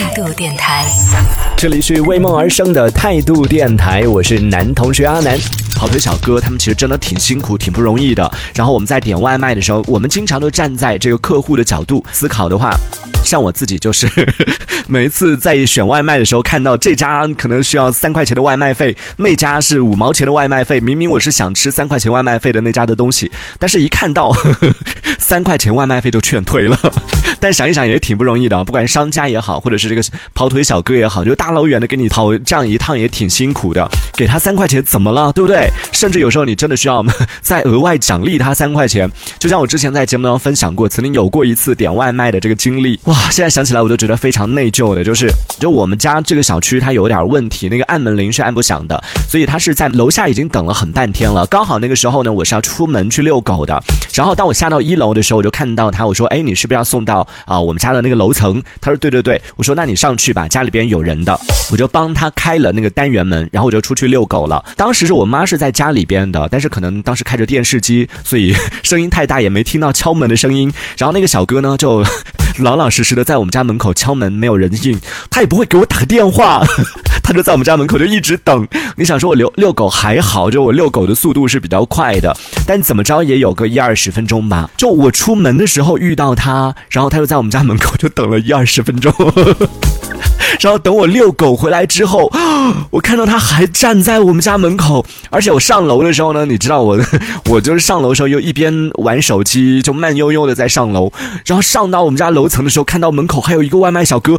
态度电台，这里是为梦而生的态度电台，我是男同学阿南。跑腿小哥他们其实真的挺辛苦、挺不容易的。然后我们在点外卖的时候，我们经常都站在这个客户的角度思考的话。像我自己就是，每一次在选外卖的时候，看到这家可能需要三块钱的外卖费，那家是五毛钱的外卖费。明明我是想吃三块钱外卖费的那家的东西，但是一看到 三块钱外卖费就劝退了。但想一想也挺不容易的，不管商家也好，或者是这个跑腿小哥也好，就大老远的给你跑这样一趟也挺辛苦的。给他三块钱怎么了，对不对？甚至有时候你真的需要再额外奖励他三块钱。就像我之前在节目当中分享过，曾经有过一次点外卖的这个经历。哇，现在想起来我都觉得非常内疚的，就是就我们家这个小区它有点问题，那个按门铃是按不响的，所以他是在楼下已经等了很半天了。刚好那个时候呢，我是要出门去遛狗的，然后当我下到一楼的时候，我就看到他，我说：“哎，你是不是要送到啊我们家的那个楼层？”他说：“对对对。”我说：“那你上去吧，家里边有人的。”我就帮他开了那个单元门，然后我就出去遛狗了。当时是我妈是在家里边的，但是可能当时开着电视机，所以 声音太大，也没听到敲门的声音。然后那个小哥呢，就。老老实实的在我们家门口敲门，没有人应，他也不会给我打个电话，他就在我们家门口就一直等。你想说我遛遛狗还好，就我遛狗的速度是比较快的，但怎么着也有个一二十分钟吧。就我出门的时候遇到他，然后他就在我们家门口就等了一二十分钟。然后等我遛狗回来之后，我看到他还站在我们家门口，而且我上楼的时候呢，你知道我，我就是上楼的时候又一边玩手机，就慢悠悠的在上楼。然后上到我们家楼层的时候，看到门口还有一个外卖小哥，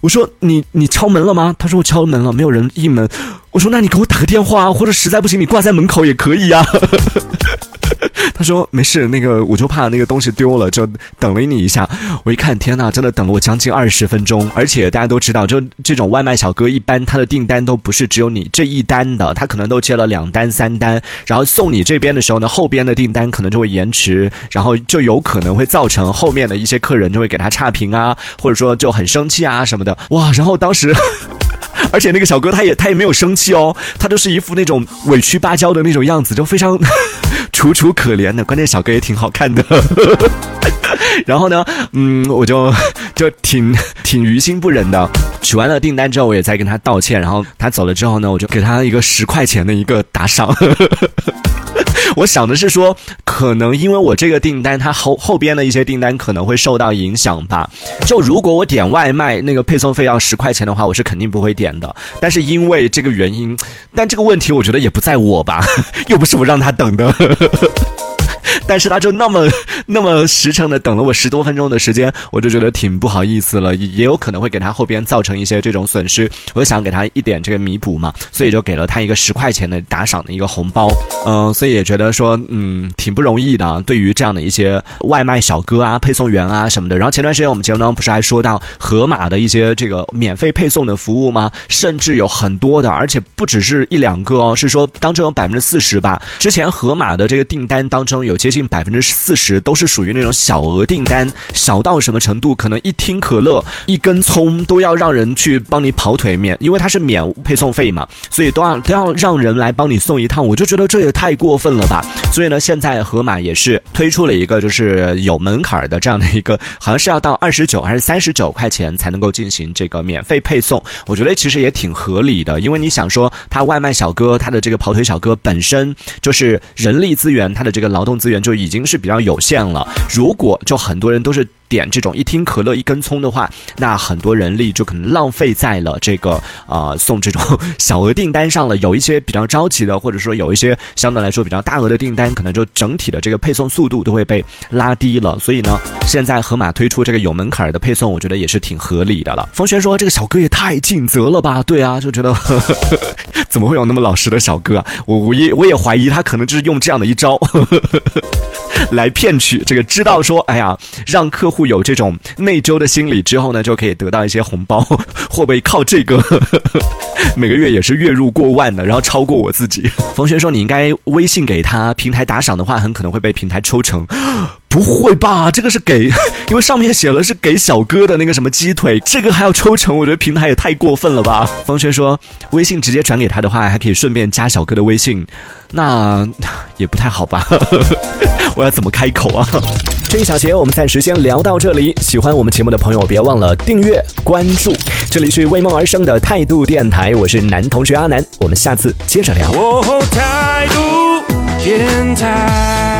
我说你你敲门了吗？他说我敲门了，没有人应门。我说那你给我打个电话，或者实在不行你挂在门口也可以呀。他说没事，那个我就怕那个东西丢了，就等了你一下。我一看，天呐，真的等了我将近二十分钟。而且大家都知道，就这种外卖小哥，一般他的订单都不是只有你这一单的，他可能都接了两单、三单，然后送你这边的时候呢，后边的订单可能就会延迟，然后就有可能会造成后面的一些客人就会给他差评啊，或者说就很生气啊什么的。哇，然后当时。而且那个小哥他也他也没有生气哦，他就是一副那种委屈巴交的那种样子，就非常楚楚可怜的。关键小哥也挺好看的。然后呢，嗯，我就就挺挺于心不忍的。取完了订单之后，我也在跟他道歉。然后他走了之后呢，我就给他一个十块钱的一个打赏。我想的是说，可能因为我这个订单，它后后边的一些订单可能会受到影响吧。就如果我点外卖，那个配送费要十块钱的话，我是肯定不会点的。但是因为这个原因，但这个问题我觉得也不在我吧，又不是我让他等的。但是他就那么那么实诚的等了我十多分钟的时间，我就觉得挺不好意思了，也有可能会给他后边造成一些这种损失，我想给他一点这个弥补嘛，所以就给了他一个十块钱的打赏的一个红包，嗯，所以也觉得说，嗯，挺不容易的，对于这样的一些外卖小哥啊、配送员啊什么的。然后前段时间我们节目当中不是还说到盒马的一些这个免费配送的服务吗？甚至有很多的，而且不只是一两个哦，是说当中有百分之四十吧。之前盒马的这个订单当中有接近百分之四十都都是属于那种小额订单，小到什么程度？可能一听可乐、一根葱都要让人去帮你跑腿免，因为它是免配送费嘛，所以都要都要让人来帮你送一趟。我就觉得这也太过分了吧！所以呢，现在盒马也是推出了一个就是有门槛的这样的一个，好像是要到二十九还是三十九块钱才能够进行这个免费配送。我觉得其实也挺合理的，因为你想说，他外卖小哥他的这个跑腿小哥本身就是人力资源，他的这个劳动资源就已经是比较有限了。如果就很多人都是。点这种一听可乐一根葱的话，那很多人力就可能浪费在了这个啊送这种小额订单上了。有一些比较着急的，或者说有一些相对来说比较大额的订单，可能就整体的这个配送速度都会被拉低了。所以呢，现在盒马推出这个有门槛的配送，我觉得也是挺合理的了。冯轩说：“这个小哥也太尽责了吧？”对啊，就觉得 怎么会有那么老实的小哥啊？我我也我也怀疑他可能就是用这样的一招 来骗取这个，知道说，哎呀，让客户。有这种内疚的心理之后呢，就可以得到一些红包，会不会靠这个 每个月也是月入过万的，然后超过我自己？冯轩说你应该微信给他平台打赏的话，很可能会被平台抽成。不会吧？这个是给，因为上面写了是给小哥的那个什么鸡腿，这个还要抽成，我觉得平台也太过分了吧？方轩说，微信直接转给他的话，还可以顺便加小哥的微信，那 也不太好吧？我要怎么开口啊？这一小节我们暂时先聊到这里。喜欢我们节目的朋友，别忘了订阅关注。这里是为梦而生的态度电台，我是男同学阿南，我们下次接着聊。天台。